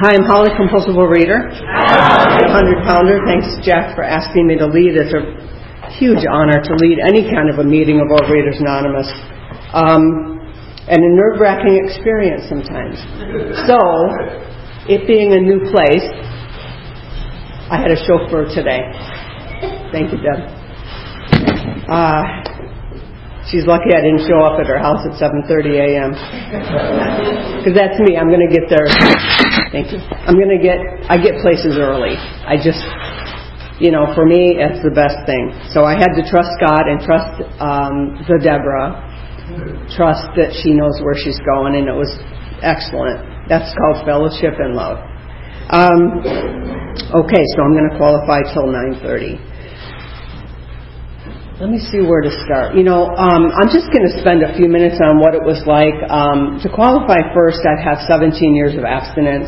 Hi, I'm Holly, compulsive reader. 100 pounder. Thanks, Jeff, for asking me to lead. It's a huge honor to lead any kind of a meeting of Overeaters Anonymous. Um, and a nerve wracking experience sometimes. So, it being a new place, I had a chauffeur today. Thank you, Deb. Uh, she's lucky I didn't show up at her house at 7:30 a.m. Because that's me. I'm going to get there. Thank you. I'm going to get. I get places early. I just, you know, for me, it's the best thing. So I had to trust God and trust um, the Deborah trust that she knows where she's going, and it was excellent. That's called fellowship and love. Um, okay, so I'm going to qualify till 9:30. Let me see where to start. You know, um, I'm just going to spend a few minutes on what it was like um, to qualify. First, I have 17 years of abstinence,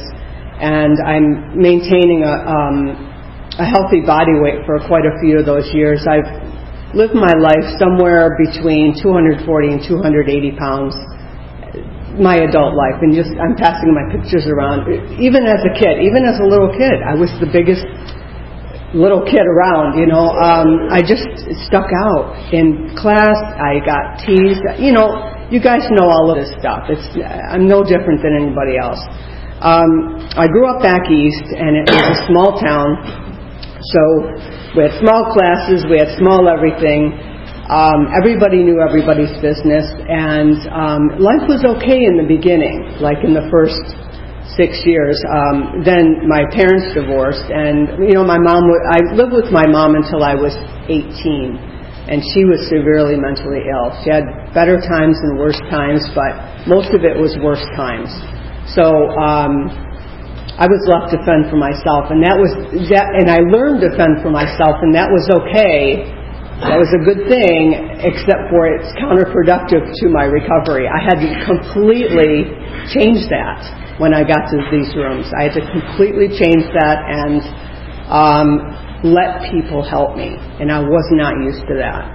and I'm maintaining a, um, a healthy body weight for quite a few of those years. I've lived my life somewhere between 240 and 280 pounds my adult life and just I'm passing my pictures around even as a kid even as a little kid I was the biggest little kid around you know um I just stuck out in class. I got teased. You know you guys know all of this stuff. It's I'm no different than anybody else. Um I grew up back east and it was a small town. So we had small classes, we had small everything. Um, everybody knew everybody's business, and um, life was okay in the beginning, like in the first six years. Um, then my parents divorced, and you know, my mom. Would I lived with my mom until I was 18, and she was severely mentally ill. She had better times and worse times, but most of it was worse times. So um, I was left to fend for myself, and that was that. And I learned to fend for myself, and that was okay. That was a good thing, except for it's counterproductive to my recovery. I had to completely change that when I got to these rooms. I had to completely change that and um, let people help me, and I was not used to that.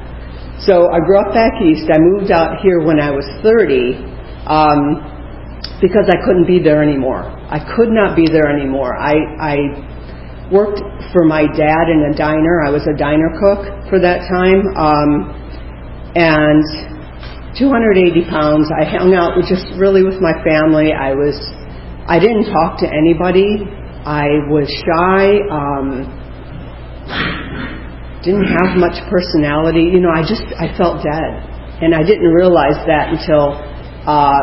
So I grew up back east. I moved out here when I was 30. Um, because I couldn't be there anymore. I could not be there anymore. I, I worked for my dad in a diner. I was a diner cook for that time. Um, and 280 pounds. I hung out with just really with my family. I was, I didn't talk to anybody. I was shy. Um, didn't have much personality. You know, I just, I felt dead. And I didn't realize that until uh,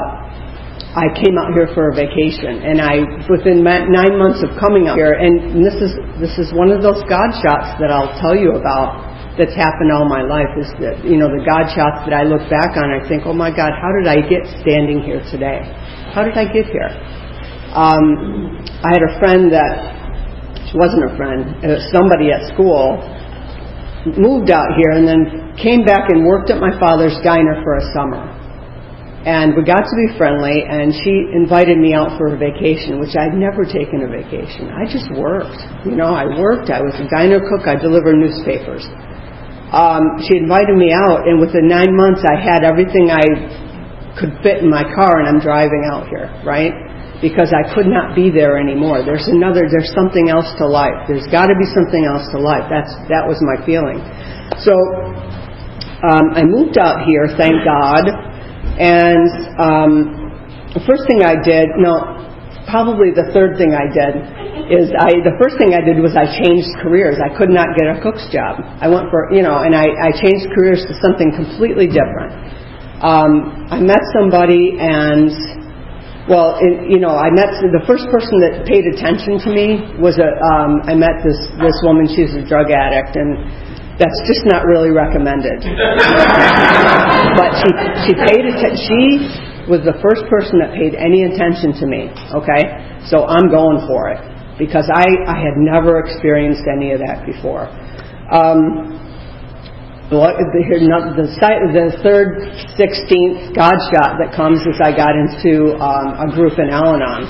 I came out here for a vacation, and I within nine months of coming out here, and this is this is one of those God shots that I'll tell you about that's happened all my life. Is that you know the God shots that I look back on, I think, oh my God, how did I get standing here today? How did I get here? Um, I had a friend that she wasn't a friend, it was somebody at school moved out here and then came back and worked at my father's diner for a summer and we got to be friendly, and she invited me out for a vacation, which I'd never taken a vacation. I just worked. You know, I worked. I was a diner cook. I delivered newspapers. Um, she invited me out, and within nine months, I had everything I could fit in my car, and I'm driving out here, right? Because I could not be there anymore. There's another. There's something else to life. There's got to be something else to life. That's that was my feeling. So um, I moved out here, thank God and um, the first thing I did, no, probably the third thing I did is I the first thing I did was I changed careers. I could not get a cook's job. I went for you know, and I, I changed careers to something completely different. Um, I met somebody and well, it, you know, I met the first person that paid attention to me was a um, I met this this woman. She's a drug addict and that's just not really recommended. but she she paid attention. She was the first person that paid any attention to me. Okay, so I'm going for it because I I had never experienced any of that before. Um, the, third, sixteenth God shot that comes as I got into um, a group in Al-Anon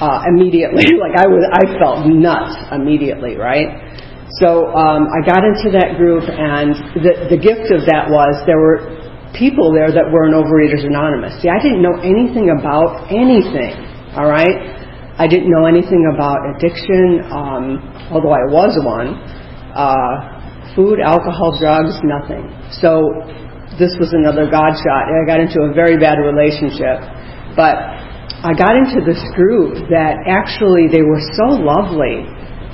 uh, immediately. like I was, I felt nuts immediately, right? So um, I got into that group, and the, the gift of that was there were people there that were in Overeaters Anonymous. See, I didn't know anything about anything, all right? I didn't know anything about addiction, um, although I was one. Uh, food, alcohol, drugs, nothing. So this was another God shot. I got into a very bad relationship. But I got into this group that actually they were so lovely.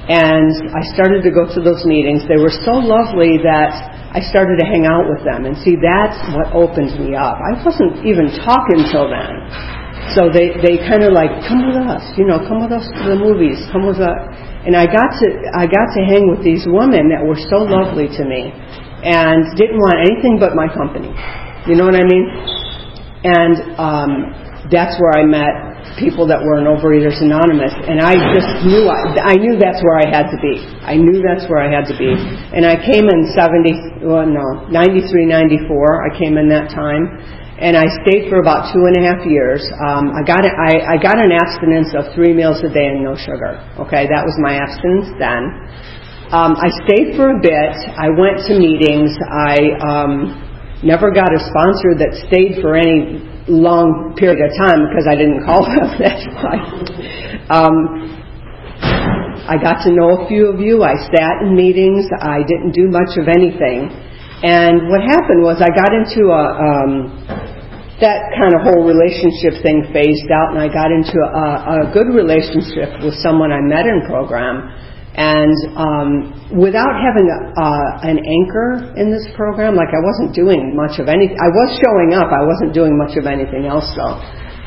And I started to go to those meetings. They were so lovely that I started to hang out with them. And see, that's what opened me up. I wasn't even talking till then. So they, they kind of like, come with us, you know, come with us to the movies, come with us. And I got to, I got to hang with these women that were so lovely to me and didn't want anything but my company. You know what I mean? And um, that's where I met people that were in Overeaters Anonymous, and I just knew I, I knew that's where I had to be. I knew that's where I had to be, and I came in seventy, well, no, ninety three, ninety four. I came in that time, and I stayed for about two and a half years. Um, I got I, I got an abstinence of three meals a day and no sugar. Okay, that was my abstinence then. Um, I stayed for a bit. I went to meetings. I um, never got a sponsor that stayed for any long period of time because I didn't call them. That's why. Um, I got to know a few of you. I sat in meetings. I didn't do much of anything. And what happened was I got into a um, that kind of whole relationship thing phased out, and I got into a, a good relationship with someone I met in program and um, without having a, uh, an anchor in this program, like I wasn't doing much of anything. I was showing up. I wasn't doing much of anything else though.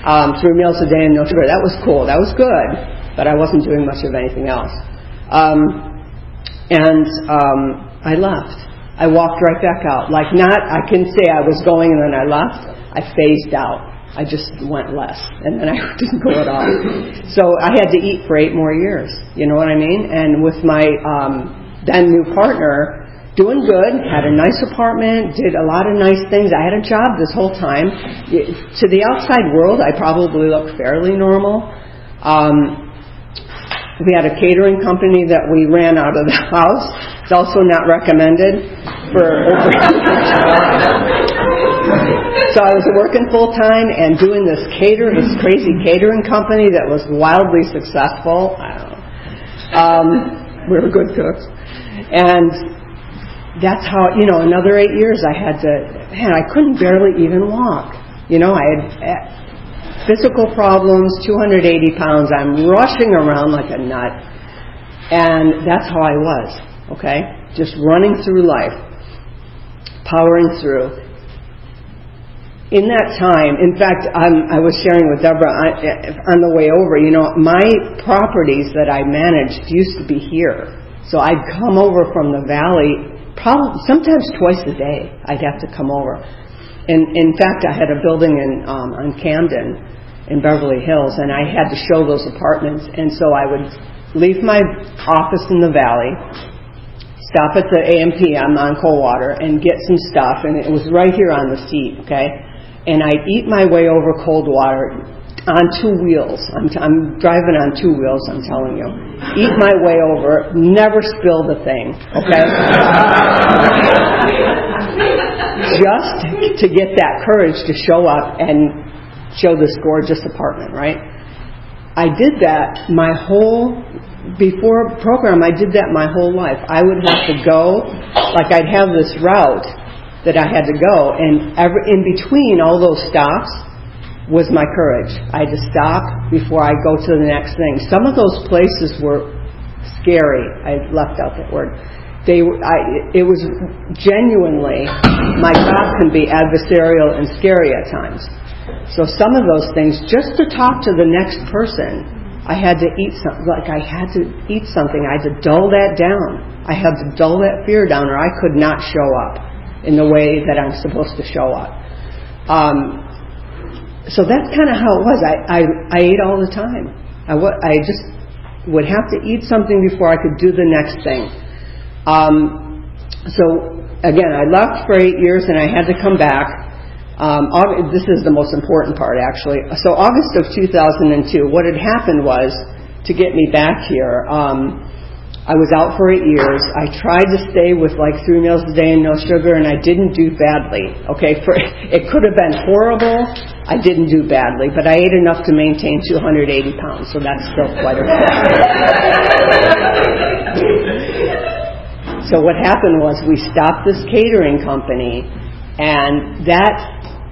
Um, three meals a day and no sugar. That was cool. That was good, but I wasn't doing much of anything else. Um, and um, I left. I walked right back out. Like not, I can say I was going and then I left. I phased out. I just went less, and then I didn't go at all. So I had to eat for eight more years. You know what I mean? And with my um, then new partner, doing good, had a nice apartment, did a lot of nice things. I had a job this whole time. To the outside world, I probably looked fairly normal. Um, we had a catering company that we ran out of the house. It's also not recommended for So I was working full time and doing this cater, this crazy catering company that was wildly successful. Um, we were good cooks, and that's how you know. Another eight years, I had to. Man, I couldn't barely even walk. You know, I had physical problems, 280 pounds. I'm rushing around like a nut, and that's how I was. Okay, just running through life, powering through in that time, in fact, um, I was sharing with Deborah on the way over, you know, my properties that I managed used to be here. So I'd come over from the valley, probably sometimes twice a day. I'd have to come over. And in fact, I had a building in um, on Camden in Beverly Hills, and I had to show those apartments. And so I would leave my office in the valley, stop at the AMPM on Coldwater, and get some stuff. And it was right here on the seat, okay? and I'd eat my way over Coldwater on two wheels. I'm, t- I'm driving on two wheels, I'm telling you. Eat my way over, never spill the thing, okay? just to get that courage to show up and show this gorgeous apartment, right? I did that my whole before program I did that my whole life. I would have to go like I'd have this route that I had to go. And ever, in between all those stops was my courage. I had to stop before I go to the next thing. Some of those places were scary. I left out that word. They, I, it was genuinely, my job can be adversarial and scary at times. So some of those things, just to talk to the next person, I had to eat something, like I had to eat something. I had to dull that down. I had to dull that fear down or I could not show up in the way that I'm supposed to show up. Um, so that's kind of how it was. I, I, I ate all the time. I, w- I just would have to eat something before I could do the next thing. Um, so again, I left for eight years and I had to come back. Um, this is the most important part, actually. So August of 2002, what had happened was to get me back here. Um, I was out for eight years. I tried to stay with like three meals a day and no sugar, and I didn't do badly. Okay, for it could have been horrible. I didn't do badly, but I ate enough to maintain 280 pounds, so that's still quite a bit. so what happened was we stopped this catering company, and that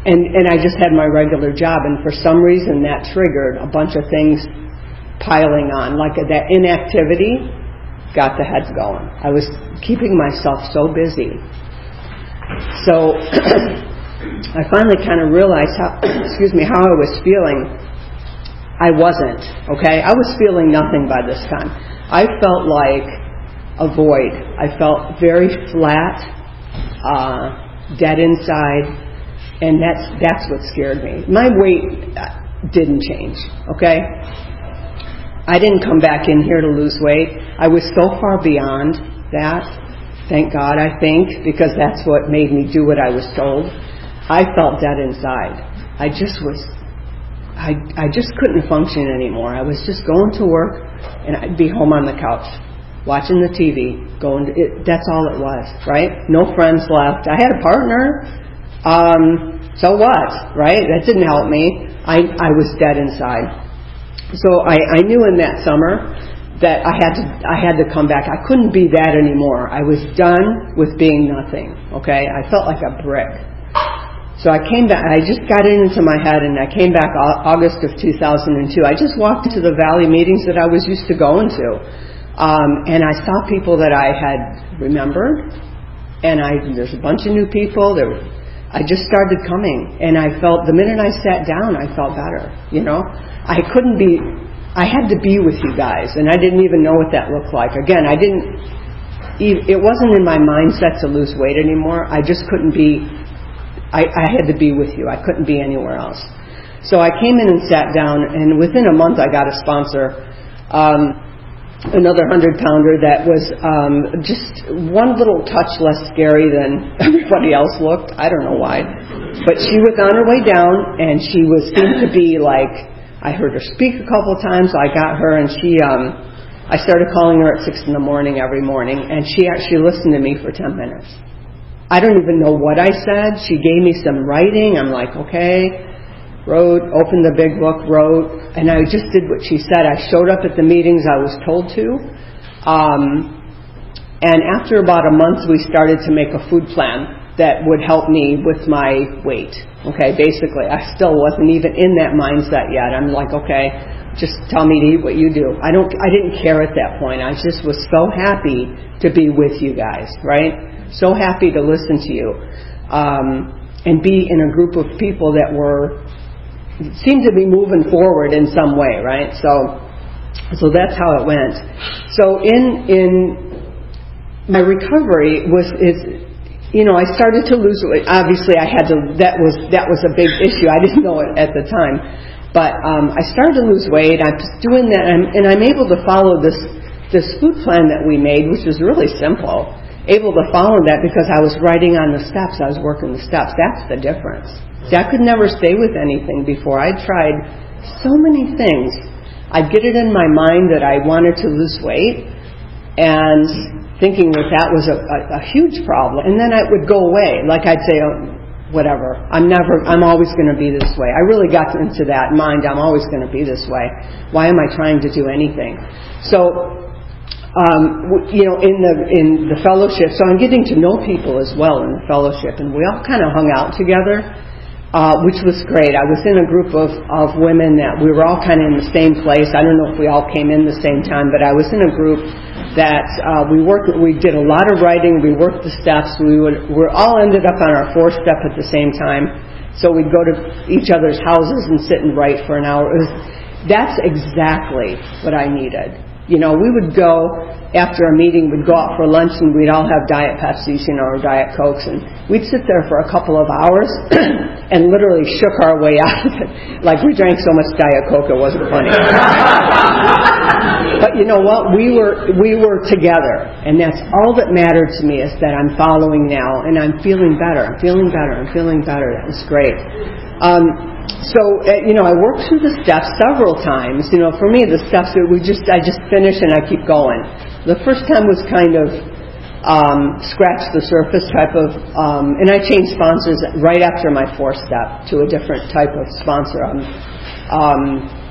and and I just had my regular job, and for some reason that triggered a bunch of things piling on, like that inactivity got the heads going. I was keeping myself so busy. So I finally kind of realized how, excuse me, how I was feeling. I wasn't, okay? I was feeling nothing by this time. I felt like a void. I felt very flat, uh, dead inside, and that's, that's what scared me. My weight uh, didn't change, okay? I didn't come back in here to lose weight. I was so far beyond that. Thank God, I think, because that's what made me do what I was told. I felt dead inside. I just was, I, I just couldn't function anymore. I was just going to work and I'd be home on the couch, watching the TV, going to, it, that's all it was, right? No friends left. I had a partner. Um, so what, right? That didn't help me. I, I was dead inside. So I, I knew in that summer that I had to I had to come back. I couldn't be that anymore. I was done with being nothing. Okay, I felt like a brick. So I came back. I just got it into my head, and I came back August of 2002. I just walked to the Valley meetings that I was used to going to, um, and I saw people that I had remembered, and I there's a bunch of new people. There I just started coming, and I felt the minute I sat down, I felt better. You know, I couldn't be. I had to be with you guys, and I didn't even know what that looked like. Again, I didn't. It wasn't in my mindset to lose weight anymore. I just couldn't be. I, I had to be with you. I couldn't be anywhere else. So I came in and sat down, and within a month, I got a sponsor. Um, another hundred pounder that was um, just one little touch less scary than everybody else looked. I don't know why, but she was on her way down, and she was seemed to be like I heard her speak a couple of times. I got her, and she um, I started calling her at six in the morning every morning, and she actually listened to me for ten minutes. I don't even know what I said. She gave me some writing. I'm like, okay wrote, opened the big book, wrote, and I just did what she said. I showed up at the meetings I was told to. Um, and after about a month, we started to make a food plan that would help me with my weight. Okay, basically, I still wasn't even in that mindset yet. I'm like, okay, just tell me to eat what you do. I don't, I didn't care at that point. I just was so happy to be with you guys, right? So happy to listen to you. Um, and be in a group of people that were seemed to be moving forward in some way, right? So, so that's how it went. So in in my recovery was is you know I started to lose weight. Obviously, I had to. That was that was a big issue. I didn't know it at the time, but um, I started to lose weight. I'm just doing that, and I'm, and I'm able to follow this this food plan that we made, which was really simple. Able to follow that because I was writing on the steps. I was working the steps. That's the difference. See, I could never stay with anything before. I tried so many things. I'd get it in my mind that I wanted to lose weight and thinking that that was a, a, a huge problem. And then it would go away. Like I'd say, oh, whatever. I'm never, I'm always going to be this way. I really got into that mind. I'm always going to be this way. Why am I trying to do anything? So, um, you know, in the in the fellowship. So I'm getting to know people as well in the fellowship, and we all kind of hung out together uh, which was great. I was in a group of, of women that we were all kind of in the same place. I don't know if we all came in the same time, but I was in a group that uh, we worked. We did a lot of writing. We worked the steps. We would we all ended up on our fourth step at the same time. So we'd go to each other's houses and sit and write for an hour. Was, that's exactly what I needed. You know, we would go after a meeting, we'd go out for lunch and we'd all have Diet Pepsis, you know, or Diet Cokes, and we'd sit there for a couple of hours and literally shook our way out of it. Like we drank so much Diet Coke, it wasn't funny. but you know what? We were we were together, and that's all that mattered to me is that I'm following now, and I'm feeling better. I'm feeling better. I'm feeling better. That was great. Um, so uh, you know, I worked through the steps several times. You know, for me, the steps that we just I just finish and I keep going. The first time was kind of um, scratch the surface type of, um, and I changed sponsors right after my fourth step to a different type of sponsor. Um, um,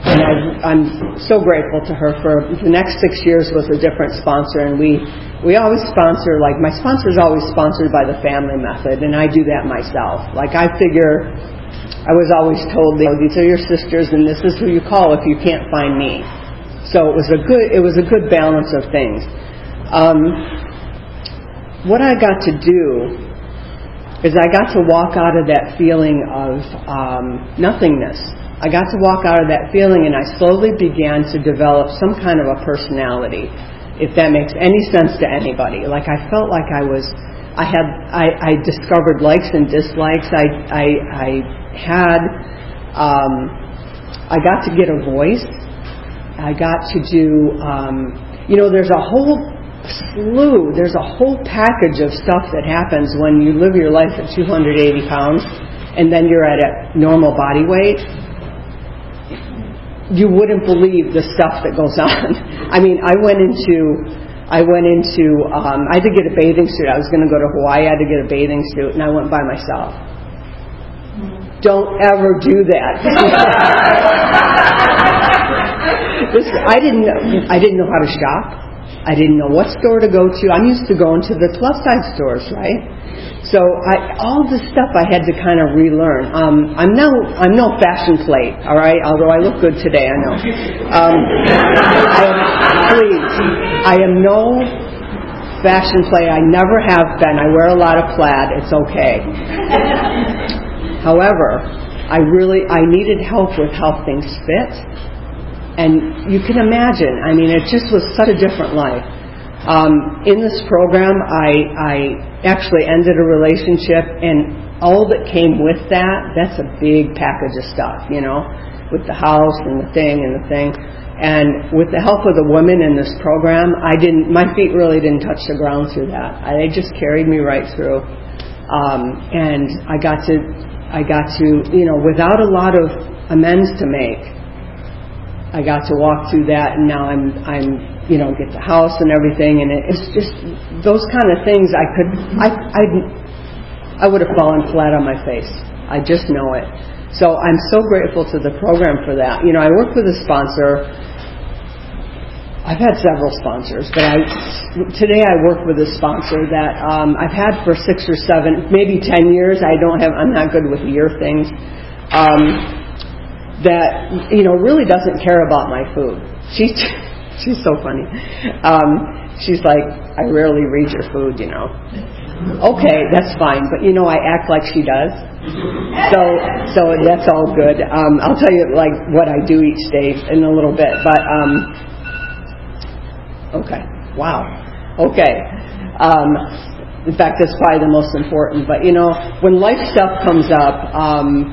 and I, am so grateful to her for the next six years was a different sponsor, and we we always sponsor like my sponsor is always sponsored by the family method, and I do that myself. Like I figure I was always told, you know, these are your sisters, and this is who you call if you can't find me. So it was a good it was a good balance of things. Um, what I got to do is I got to walk out of that feeling of um, nothingness. I got to walk out of that feeling, and I slowly began to develop some kind of a personality, if that makes any sense to anybody. Like I felt like I was I had I, I discovered likes and dislikes. I I, I had um, I got to get a voice. I got to do um, you know there's a whole slew there's a whole package of stuff that happens when you live your life at 280 pounds and then you're at a normal body weight you wouldn't believe the stuff that goes on. I mean, I went into I went into, um, I had to get a bathing suit. I was going to go to Hawaii. I had to get a bathing suit, and I went by myself. Don't ever do that. this, I didn't. I didn't know how to shop. I didn't know what store to go to. I'm used to going to the plus size stores, right? So I, all this stuff I had to kind of relearn. Um, I'm no I'm no fashion plate, all right. Although I look good today, I know. Um, am, please, I am no fashion plate. I never have been. I wear a lot of plaid. It's okay. However, I really I needed help with how things fit, and you can imagine. I mean, it just was such a different life. Um, in this program, I, I actually ended a relationship, and all that came with that, that's a big package of stuff, you know, with the house and the thing and the thing. And with the help of the women in this program, I didn't, my feet really didn't touch the ground through that. I, they just carried me right through. Um, and I got to, I got to, you know, without a lot of amends to make, I got to walk through that, and now I'm, I'm you know, get the house and everything. And it's just those kind of things. I could, I, I, I would have fallen flat on my face. I just know it. So I'm so grateful to the program for that. You know, I work with a sponsor. I've had several sponsors, but I today I work with a sponsor that um, I've had for six or seven, maybe ten years. I don't have. I'm not good with year things. Um, that you know really doesn't care about my food. She she's so funny. Um, she's like, I rarely read your food, you know. Okay, that's fine, but you know, I act like she does. So, so that's all good. Um, I'll tell you like what I do each day in a little bit, but um, okay, wow, okay. Um, in fact, that's probably the most important. But you know, when life stuff comes up, um,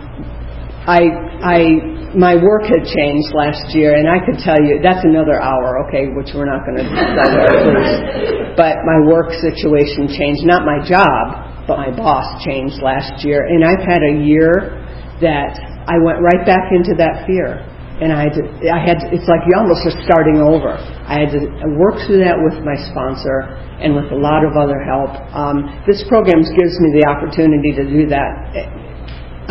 I I my work had changed last year, and I could tell you that's another hour, okay, which we're not going to please. But my work situation changed, not my job, but my boss changed last year, and I've had a year that I went right back into that fear, and I had to, I had to, it's like you almost are starting over. I had to work through that with my sponsor and with a lot of other help. Um, this program gives me the opportunity to do that.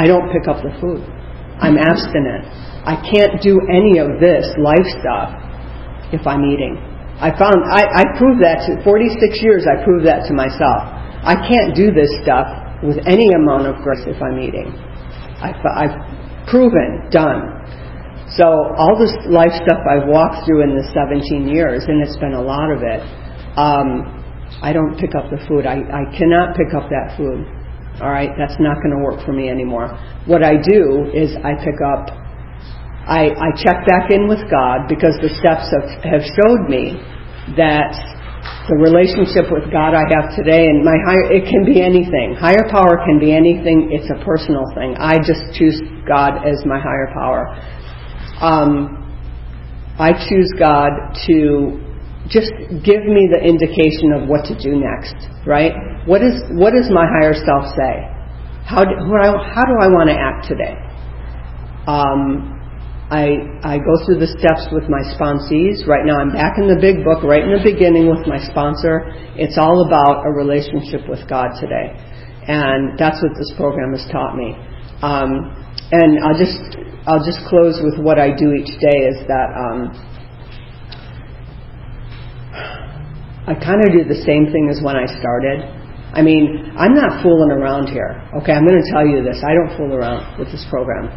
I don't pick up the food. I'm abstinent. I can't do any of this life stuff if I'm eating. I found, I, I proved that to, 46 years I proved that to myself. I can't do this stuff with any amount of grace if I'm eating. I, I've proven, done. So all this life stuff I've walked through in the 17 years, and it's been a lot of it, um, I don't pick up the food. I, I cannot pick up that food. All right, that's not going to work for me anymore. What I do is I pick up, I, I check back in with God because the steps have, have showed me that the relationship with God I have today and my higher, it can be anything. Higher power can be anything. It's a personal thing. I just choose God as my higher power. Um, I choose God to just give me the indication of what to do next, right? What is what does my higher self say? How do, how do I want to act today? Um, I, I go through the steps with my sponsees. Right now I'm back in the big book, right in the beginning with my sponsor. It's all about a relationship with God today. And that's what this program has taught me. Um, and I'll just, I'll just close with what I do each day is that, um, I kind of do the same thing as when I started. I mean, I'm not fooling around here. Okay, I'm going to tell you this. I don't fool around with this program.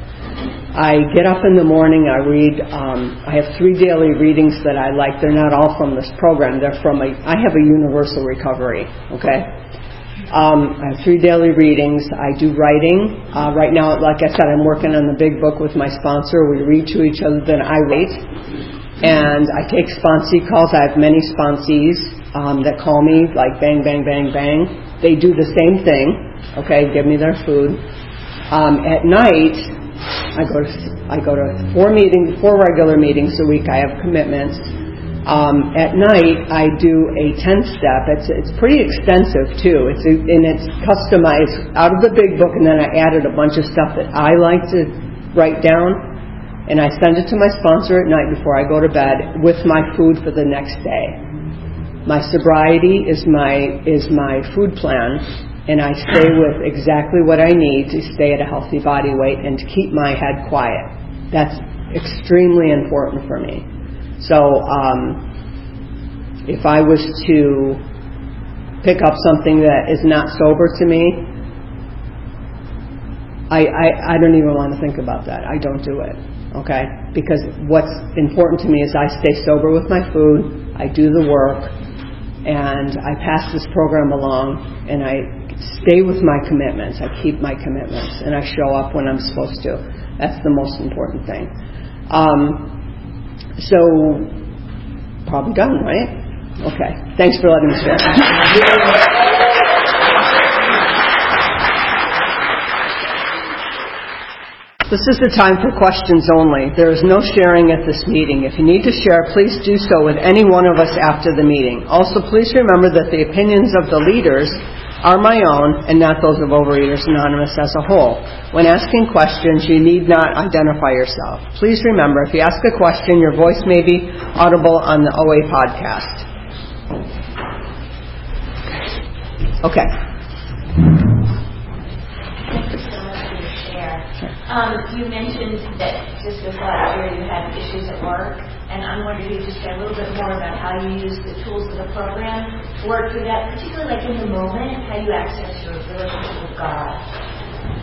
I get up in the morning. I read. Um, I have three daily readings that I like. They're not all from this program. They're from a. I have a universal recovery. Okay. Um, I have three daily readings. I do writing. Uh, right now, like I said, I'm working on the big book with my sponsor. We read to each other, then I wait. And I take sponsee calls. I have many sponsees um, that call me, like bang, bang, bang, bang. They do the same thing, okay, give me their food. Um, at night, I go to I go to four meetings, four regular meetings a week. I have commitments. Um, at night, I do a 10 step. It's, it's pretty extensive too. It's and it's customized out of the big book, and then I added a bunch of stuff that I like to write down, and I send it to my sponsor at night before I go to bed with my food for the next day. My sobriety is my is my food plan, and I stay with exactly what I need to stay at a healthy body weight and to keep my head quiet. That's extremely important for me. So, um, if I was to pick up something that is not sober to me, I, I, I don't even want to think about that. I don't do it. Okay? Because what's important to me is I stay sober with my food, I do the work, and I pass this program along and I stay with my commitments. I keep my commitments and I show up when I'm supposed to. That's the most important thing. Um, so, probably done, right? Okay. Thanks for letting me share. This is the time for questions only. There is no sharing at this meeting. If you need to share, please do so with any one of us after the meeting. Also, please remember that the opinions of the leaders are my own and not those of Overeaters Anonymous as a whole. When asking questions, you need not identify yourself. Please remember, if you ask a question, your voice may be audible on the OA podcast. Okay. Um, you mentioned that just this last year you had issues at work, and I'm wondering if you just share a little bit more about how you use the tools of the program to work through that, particularly like in the moment, how you access your relationship with God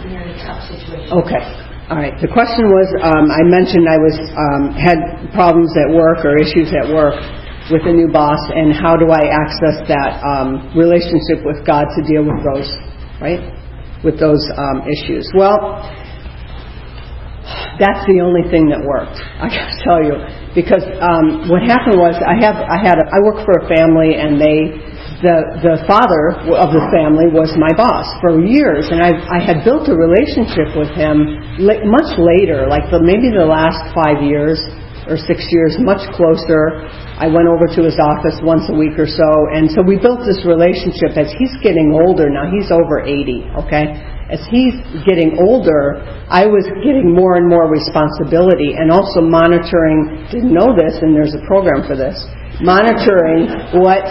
when you're in a tough situation. Okay. All right. The question was, um, I mentioned I was um, had problems at work or issues at work with a new boss, and how do I access that um, relationship with God to deal with those, right? With those um, issues. Well, that's the only thing that worked. I got to tell you, because um, what happened was I have I had a, I work for a family and they the the father of the family was my boss for years and I I had built a relationship with him much later, like the, maybe the last five years or six years, much closer. I went over to his office once a week or so, and so we built this relationship. As he's getting older now, he's over 80. Okay as he's getting older, I was getting more and more responsibility and also monitoring, didn't know this, and there's a program for this, monitoring what,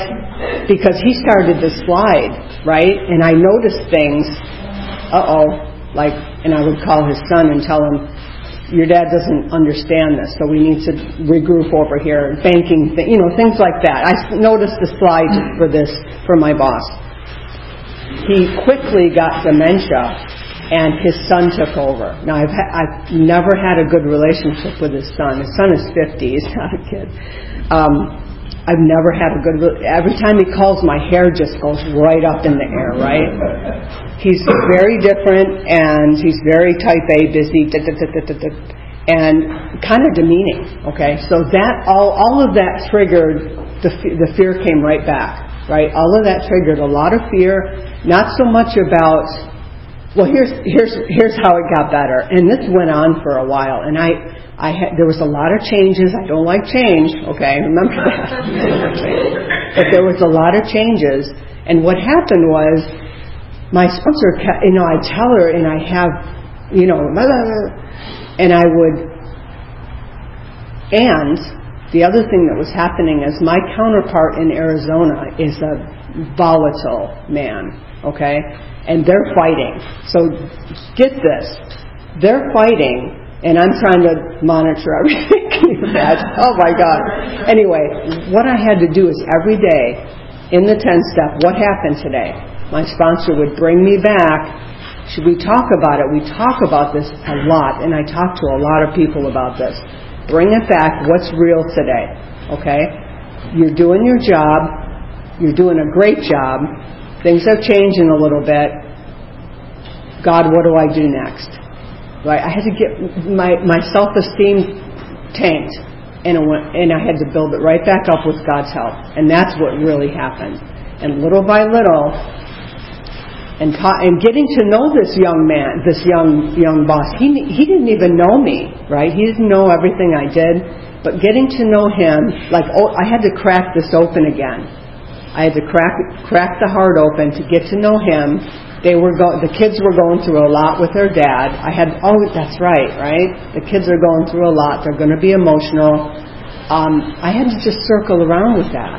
because he started to slide, right? And I noticed things, uh oh, like, and I would call his son and tell him, your dad doesn't understand this, so we need to regroup over here, banking, th- you know, things like that. I noticed the slide for this for my boss he quickly got dementia and his son took over. Now I've ha- I've never had a good relationship with his son. His son is 50. He's not a kid. Um, I've never had a good. Re- Every time he calls, my hair just goes right up in the air. Right? He's very different, and he's very type A, busy, and kind of demeaning. Okay, so that all all of that triggered the the fear came right back. Right, all of that triggered a lot of fear not so much about, well, here's, here's, here's how it got better. And this went on for a while. And I, I had, there was a lot of changes. I don't like change, okay? Remember that. but there was a lot of changes. And what happened was, my sponsor, you know, I tell her and I have, you know, and I would And the other thing that was happening is my counterpart in Arizona is a volatile man, okay? And they're fighting. So get this. They're fighting and I'm trying to monitor everything. Can you imagine? Oh my God. Anyway, what I had to do is every day in the 10 step, what happened today? My sponsor would bring me back. Should we talk about it? We talk about this a lot, and I talk to a lot of people about this. Bring it back. What's real today? Okay? You're doing your job. You're doing a great job. Things are changing a little bit. God, what do I do next? Right? I had to get my, my self esteem tanked, and, went, and I had to build it right back up with God's help. And that's what really happened. And little by little, and ta- and getting to know this young man, this young young boss. He he didn't even know me, right? He didn't know everything I did, but getting to know him, like oh, I had to crack this open again. I had to crack crack the heart open to get to know him. They were go- the kids were going through a lot with their dad. I had oh that's right, right? The kids are going through a lot. They're going to be emotional. Um, I had to just circle around with that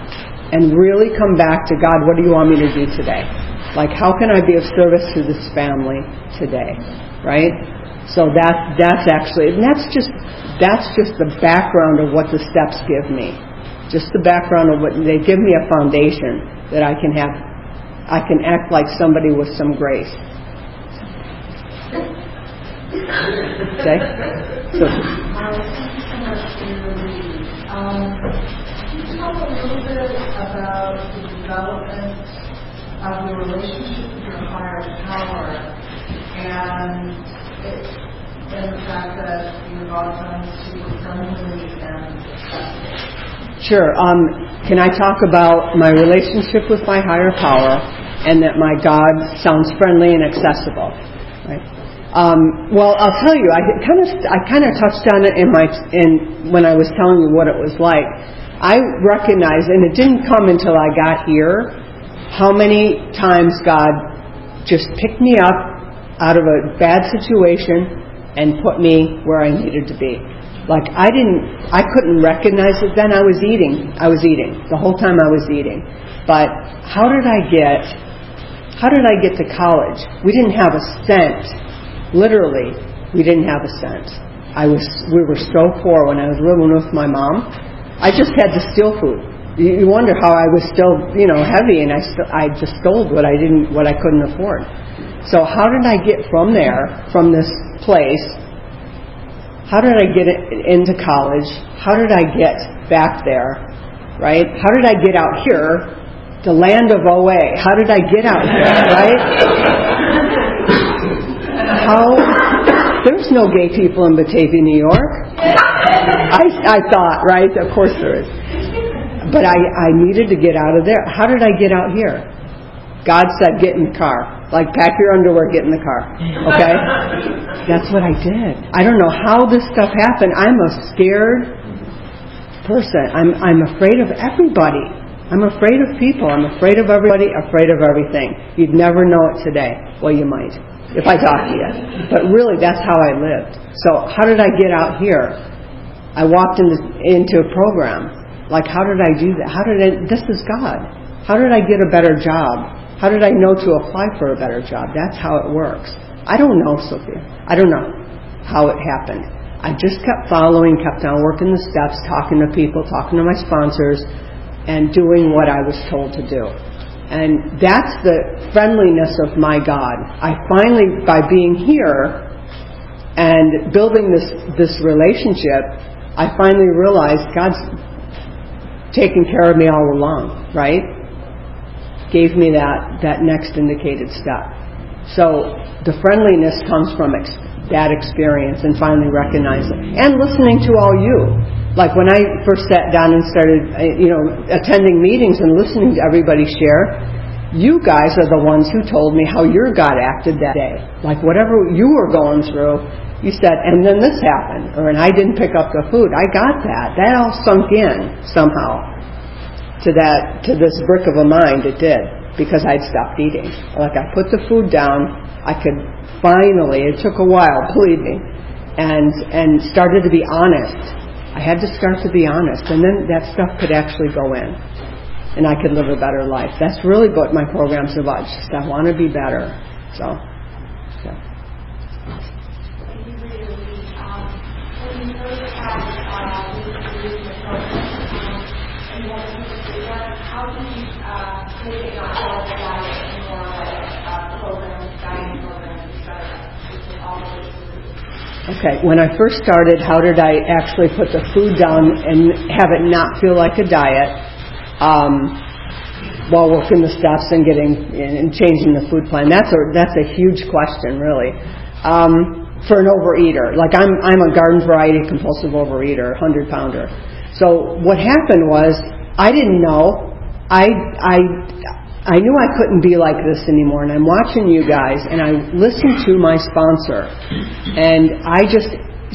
and really come back to God. What do you want me to do today? Like, how can I be of service to this family today? Right? So that that's actually and that's just that's just the background of what the steps give me. Just the background of what they give me a foundation that I can have I can act like somebody with some grace. Okay? So um, can you talk a little bit about the development of your relationship with your higher power and it, and the fact that you're God trying super friendly and Sure. Um, can I talk about my relationship with my higher power and that my God sounds friendly and accessible? Right. Um, well, I'll tell you. I kind of I kind of touched on it in my in when I was telling you what it was like. I recognized, and it didn't come until I got here how many times God just picked me up out of a bad situation and put me where I needed to be. Like I didn't, I couldn't recognize it then. I was eating. I was eating the whole time. I was eating. But how did I get? How did I get to college? We didn't have a cent. Literally, we didn't have a cent. I was. We were so poor when I was living with my mom. I just had to steal food you wonder how I was still, you know, heavy, and I st- I just stole what I didn't, what I couldn't afford. So how did I get from there, from this place? How did I get into college? How did I get back there? Right? How did I get out here, the land of OA? How did I get out here? Right? How? There's no gay people in Batavia, New York. I, I thought, right? Of course there is but I, I needed to get out of there. How did I get out here? God said, get in the car. Like, pack your underwear, get in the car. Okay? That's what I did. I don't know how this stuff happened. I'm a scared person. I'm, I'm afraid of everybody. I'm afraid of people. I'm afraid of everybody, afraid of everything. You'd never know it today. Well, you might, if I talk to you. But really, that's how I lived. So, how did I get out here? I walked into, into a program like, how did I do that? How did I, this is God. How did I get a better job? How did I know to apply for a better job? That's how it works. I don't know, Sophia. I don't know how it happened. I just kept following, kept on working the steps, talking to people, talking to my sponsors, and doing what I was told to do. And that's the friendliness of my God. I finally, by being here and building this, this relationship, I finally realized God's taken care of me all along, right? Gave me that, that next indicated step. So the friendliness comes from ex- that experience and finally recognizing and listening to all you. Like when I first sat down and started, uh, you know, attending meetings and listening to everybody share, you guys are the ones who told me how your God acted that day. Like whatever you were going through, you said, and then this happened, or and I didn't pick up the food. I got that. That all sunk in somehow to that to this brick of a mind. It did because I'd stopped eating. Like I put the food down. I could finally. It took a while, believe me, and and started to be honest I had to start to be honest, and then that stuff could actually go in, and I could live a better life. That's really what my program's about. Just I want to be better. So. Okay, when I first started, how did I actually put the food down and have it not feel like a diet um, while working the steps and getting and changing the food plan? That's a that's a huge question, really, um, for an overeater. Like I'm I'm a garden variety compulsive overeater, hundred pounder. So what happened was I didn't know. I I I knew I couldn't be like this anymore, and I'm watching you guys, and I listened to my sponsor, and I just,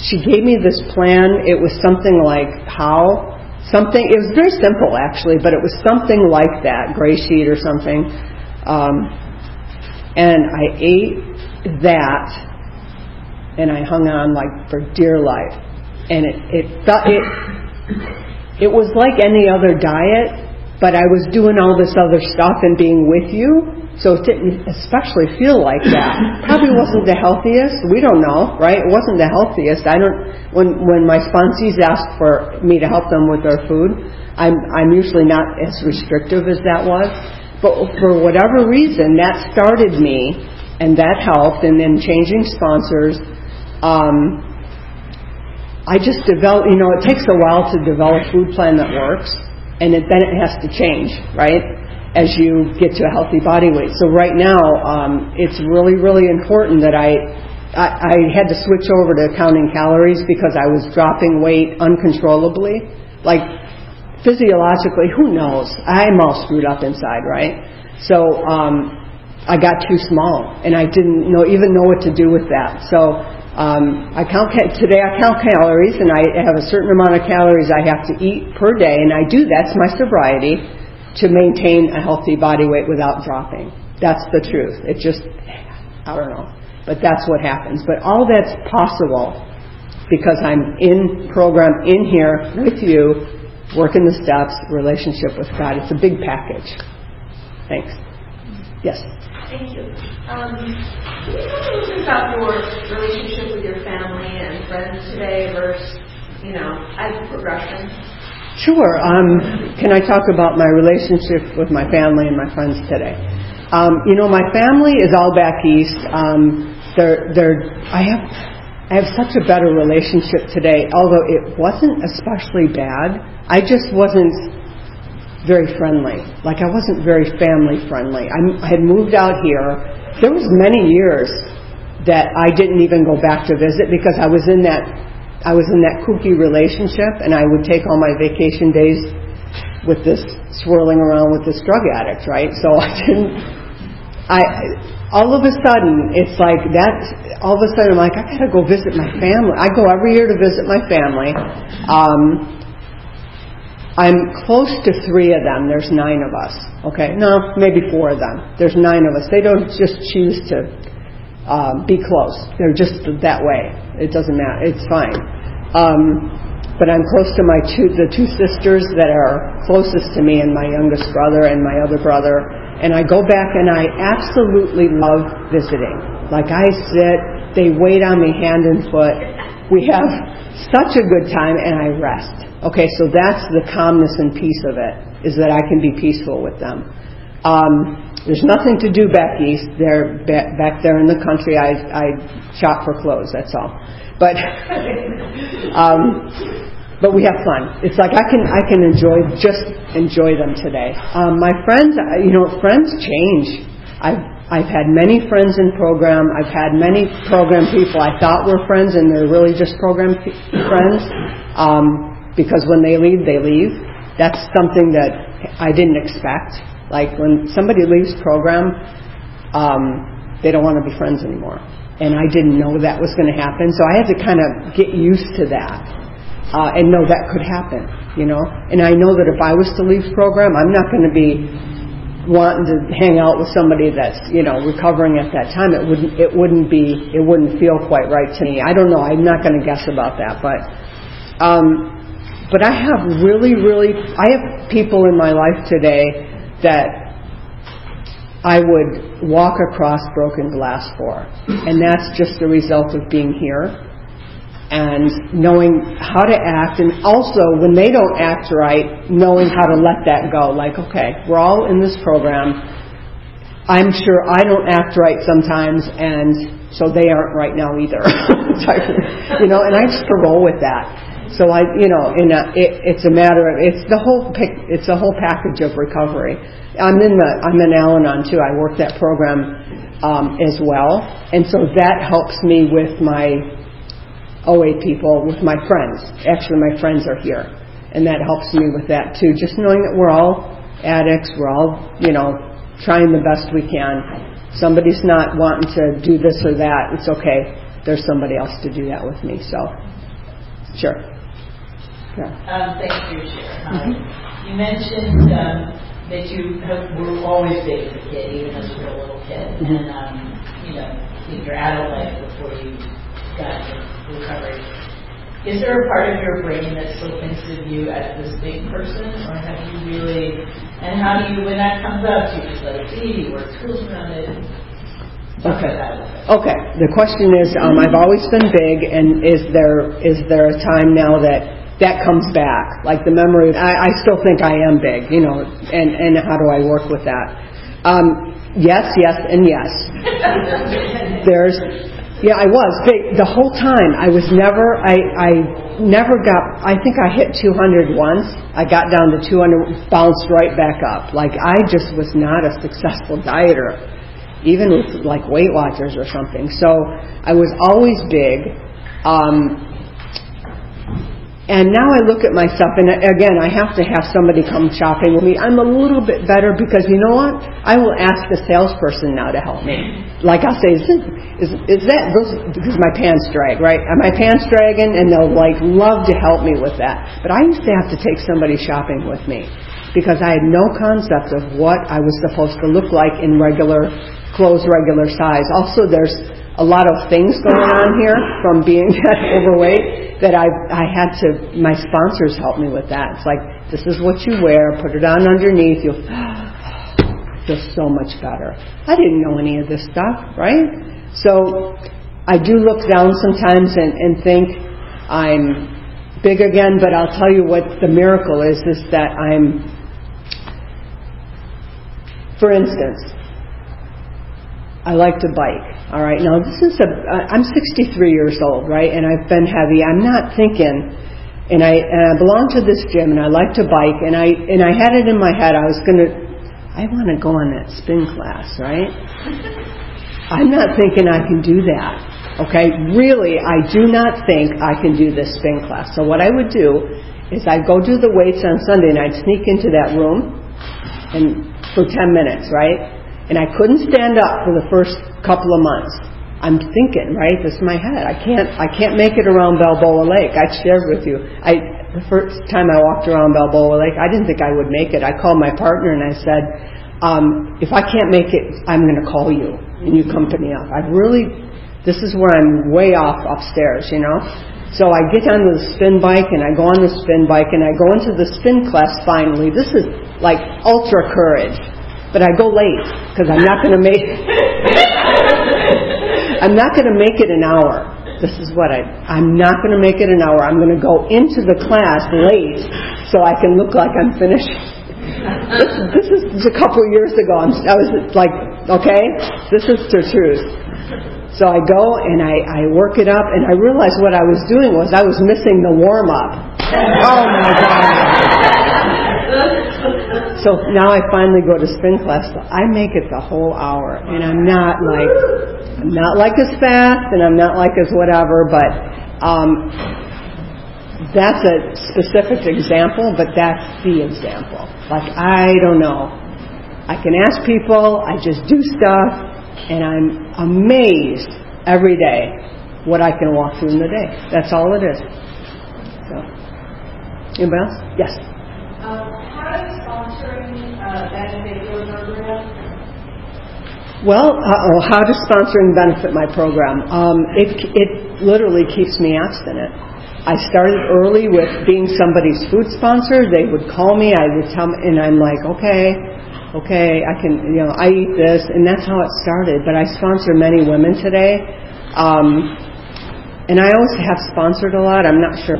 she gave me this plan. It was something like how, something, it was very simple actually, but it was something like that, gray sheet or something. Um, and I ate that, and I hung on like for dear life. And it, it, it, it was like any other diet, but I was doing all this other stuff and being with you, so it didn't especially feel like that. Probably wasn't the healthiest. We don't know, right? It wasn't the healthiest. I don't. When when my sponsees ask for me to help them with their food, I'm I'm usually not as restrictive as that was. But for whatever reason, that started me, and that helped. And then changing sponsors. Um, I just developed, you know, it takes a while to develop a food plan that works and it, then it has to change, right? As you get to a healthy body weight. So right now, um, it's really, really important that I, I, I had to switch over to counting calories because I was dropping weight uncontrollably. Like physiologically, who knows? I'm all screwed up inside, right? So um, I got too small, and I didn't know even know what to do with that. So um, I count today. I count calories, and I have a certain amount of calories I have to eat per day, and I do that's my sobriety to maintain a healthy body weight without dropping. That's the truth. It just I don't know, but that's what happens. But all that's possible because I'm in program in here with you, working the steps, relationship with God. It's a big package. Thanks. Yes. Thank you. Um, can you talk a little bit about your relationship with your family and friends today versus, you know, as a progression? Sure. Um, can I talk about my relationship with my family and my friends today? Um, you know, my family is all back east. Um, they're, they're, I have, I have such a better relationship today, although it wasn't especially bad. I just wasn't very friendly. Like I wasn't very family friendly. I, I had moved out here. There was many years that I didn't even go back to visit because I was in that I was in that kooky relationship, and I would take all my vacation days with this swirling around with this drug addict, right? So I didn't. I all of a sudden it's like that. All of a sudden I'm like I gotta go visit my family. I go every year to visit my family. Um, I'm close to three of them. There's nine of us. Okay, no, maybe four of them. There's nine of us. They don't just choose to um, be close. They're just that way. It doesn't matter. It's fine. Um, but I'm close to my two, the two sisters that are closest to me, and my youngest brother and my other brother. And I go back and I absolutely love visiting. Like I sit, they wait on me hand and foot. We have such a good time, and I rest. Okay, so that's the calmness and peace of it, is that I can be peaceful with them. Um, there's nothing to do back east. They're back there in the country. I, I shop for clothes. That's all. But um, but we have fun. It's like I can I can enjoy just enjoy them today. Um, my friends, you know, friends change. I've I've had many friends in program. I've had many program people I thought were friends, and they're really just program friends. Um, because when they leave, they leave. That's something that I didn't expect. Like when somebody leaves program, um, they don't want to be friends anymore. And I didn't know that was going to happen, so I had to kind of get used to that uh, and know that could happen, you know. And I know that if I was to leave program, I'm not going to be wanting to hang out with somebody that's you know recovering at that time. It wouldn't it wouldn't be it wouldn't feel quite right to me. I don't know. I'm not going to guess about that, but um, but I have really, really, I have people in my life today that I would walk across broken glass for. And that's just the result of being here and knowing how to act and also when they don't act right, knowing how to let that go. Like, okay, we're all in this program. I'm sure I don't act right sometimes and so they aren't right now either. you know, and I just roll with that. So I, you know, in a, it, it's a matter of it's the whole it's a whole package of recovery. I'm in the I'm in Al-Anon too. I work that program um, as well, and so that helps me with my OA people, with my friends. Actually, my friends are here, and that helps me with that too. Just knowing that we're all addicts, we're all you know trying the best we can. Somebody's not wanting to do this or that. It's okay. There's somebody else to do that with me. So, sure. Yeah. Um, thanks for your share. Mm-hmm. You mentioned. Um, that you have, were always as a kid, even as you were a little kid, mm-hmm. and um, you know, in your adult life before you to recovery. Is there a part of your brain that still thinks of you as this big person, or have you really? And how do you, when that comes up, do you just let it be? Do you work tools around it? Okay. Okay. The question is, um, I've always been big, and is there is there a time now that that comes back. Like the memory, I, I still think I am big, you know, and, and how do I work with that? Um, yes, yes, and yes. There's, yeah, I was big the whole time. I was never, I, I never got, I think I hit 200 once. I got down to 200, bounced right back up. Like I just was not a successful dieter, even with like Weight Watchers or something. So I was always big. Um, and now I look at myself, and again, I have to have somebody come shopping with me. I'm a little bit better because you know what? I will ask the salesperson now to help me. Like I'll say, is, it, is, is that because my pants drag, right? Are my pants dragging? And they'll like love to help me with that. But I used to have to take somebody shopping with me because I had no concept of what I was supposed to look like in regular clothes, regular size. Also, there's a lot of things going on here from being that overweight that I I had to my sponsors helped me with that. It's like this is what you wear, put it on underneath, you'll feel so much better. I didn't know any of this stuff, right? So I do look down sometimes and, and think I'm big again, but I'll tell you what the miracle is is that I'm for instance, I like to bike. All right. Now this is a. I'm 63 years old, right? And I've been heavy. I'm not thinking. And I and I belong to this gym, and I like to bike. And I and I had it in my head. I was gonna. I want to go on that spin class, right? I'm not thinking I can do that. Okay. Really, I do not think I can do this spin class. So what I would do is I'd go do the weights on Sunday, and I'd sneak into that room, and for 10 minutes, right? And I couldn't stand up for the first couple of months. I'm thinking, right? This is my head. I can't, I can't make it around Balboa Lake. I shared with you. I, the first time I walked around Balboa Lake, I didn't think I would make it. I called my partner and I said, um, if I can't make it, I'm going to call you and you come pick me up. I really, this is where I'm way off upstairs, you know? So I get on the spin bike and I go on the spin bike and I go into the spin class finally. This is like ultra courage but I go late because I'm not going to make I'm not going to make it an hour. This is what I I'm not going to make it an hour. I'm going to go into the class late so I can look like I'm finished. This, this is a couple of years ago. I'm, I was like, okay, this is the truth. So I go and I, I work it up, and I realized what I was doing was I was missing the warm up. Oh my god! So now I finally go to spin class. So I make it the whole hour, and I'm not like I'm not like as fast, and I'm not like as whatever. But um, that's a specific example, but that's the example. Like I don't know. I can ask people. I just do stuff, and I'm amazed every day what I can walk through in the day. That's all it is. So, anybody else? Yes. Well, uh, how does sponsoring benefit my program? Um, it it literally keeps me abstinent. I started early with being somebody's food sponsor. They would call me, I would tell, and I'm like, okay, okay, I can, you know, I eat this, and that's how it started. But I sponsor many women today. Um, and I always have sponsored a lot. I'm not sure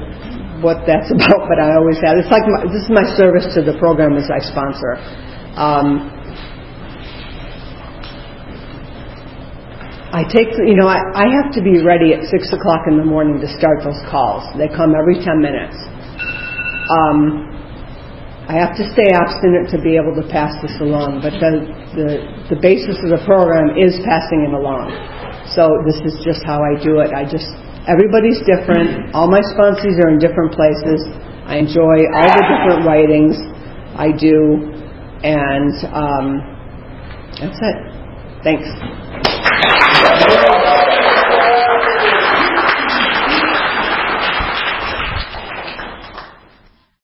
what that's about, but I always have. It's like my, this is my service to the program as I sponsor. Um, I take, you know, I, I have to be ready at 6 o'clock in the morning to start those calls. They come every 10 minutes. Um, I have to stay abstinent to be able to pass this along, but the, the, the basis of the program is passing it along. So this is just how I do it. I just, everybody's different. All my sponsors are in different places. I enjoy all the different writings I do, and um, that's it. Thanks.